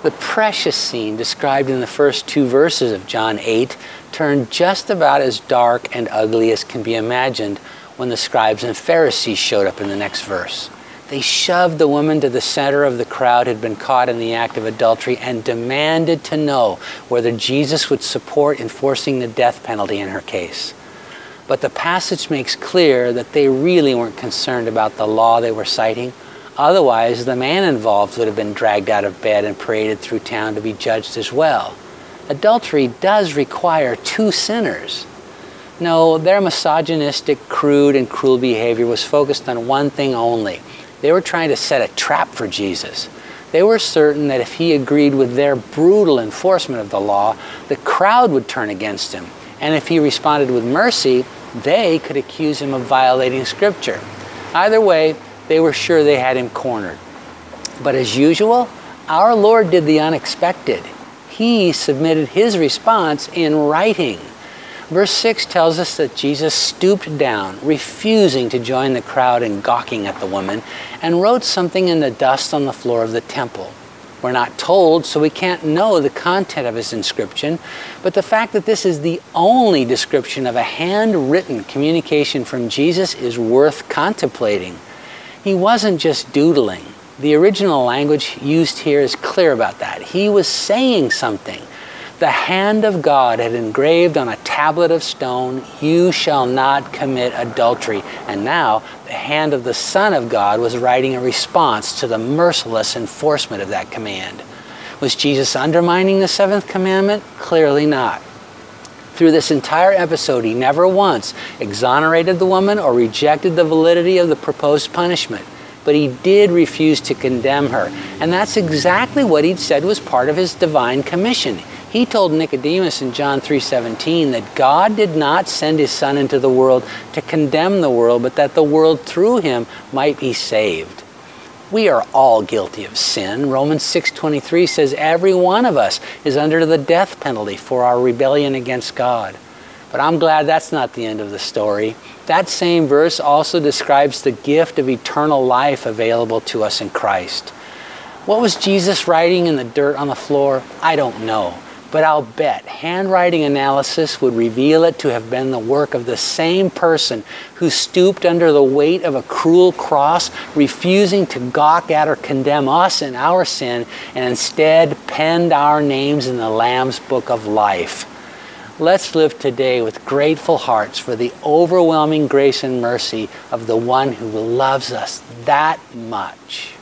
The precious scene described in the first two verses of John 8 turned just about as dark and ugly as can be imagined when the scribes and Pharisees showed up in the next verse. They shoved the woman to the center of the crowd who had been caught in the act of adultery and demanded to know whether Jesus would support enforcing the death penalty in her case. But the passage makes clear that they really weren't concerned about the law they were citing Otherwise, the man involved would have been dragged out of bed and paraded through town to be judged as well. Adultery does require two sinners. No, their misogynistic, crude, and cruel behavior was focused on one thing only. They were trying to set a trap for Jesus. They were certain that if he agreed with their brutal enforcement of the law, the crowd would turn against him. And if he responded with mercy, they could accuse him of violating Scripture. Either way, they were sure they had him cornered. But as usual, our Lord did the unexpected. He submitted his response in writing. Verse 6 tells us that Jesus stooped down, refusing to join the crowd in gawking at the woman, and wrote something in the dust on the floor of the temple. We're not told, so we can't know the content of his inscription, but the fact that this is the only description of a handwritten communication from Jesus is worth contemplating. He wasn't just doodling. The original language used here is clear about that. He was saying something. The hand of God had engraved on a tablet of stone, You shall not commit adultery. And now the hand of the Son of God was writing a response to the merciless enforcement of that command. Was Jesus undermining the seventh commandment? Clearly not. Through this entire episode, he never once exonerated the woman or rejected the validity of the proposed punishment. But he did refuse to condemn her. And that's exactly what he'd said was part of his divine commission. He told Nicodemus in John 3:17 that God did not send his son into the world to condemn the world, but that the world through him might be saved. We are all guilty of sin. Romans 6:23 says every one of us is under the death penalty for our rebellion against God. But I'm glad that's not the end of the story. That same verse also describes the gift of eternal life available to us in Christ. What was Jesus writing in the dirt on the floor? I don't know. But I'll bet handwriting analysis would reveal it to have been the work of the same person who stooped under the weight of a cruel cross, refusing to gawk at or condemn us in our sin, and instead penned our names in the Lamb's book of life. Let's live today with grateful hearts for the overwhelming grace and mercy of the one who loves us that much.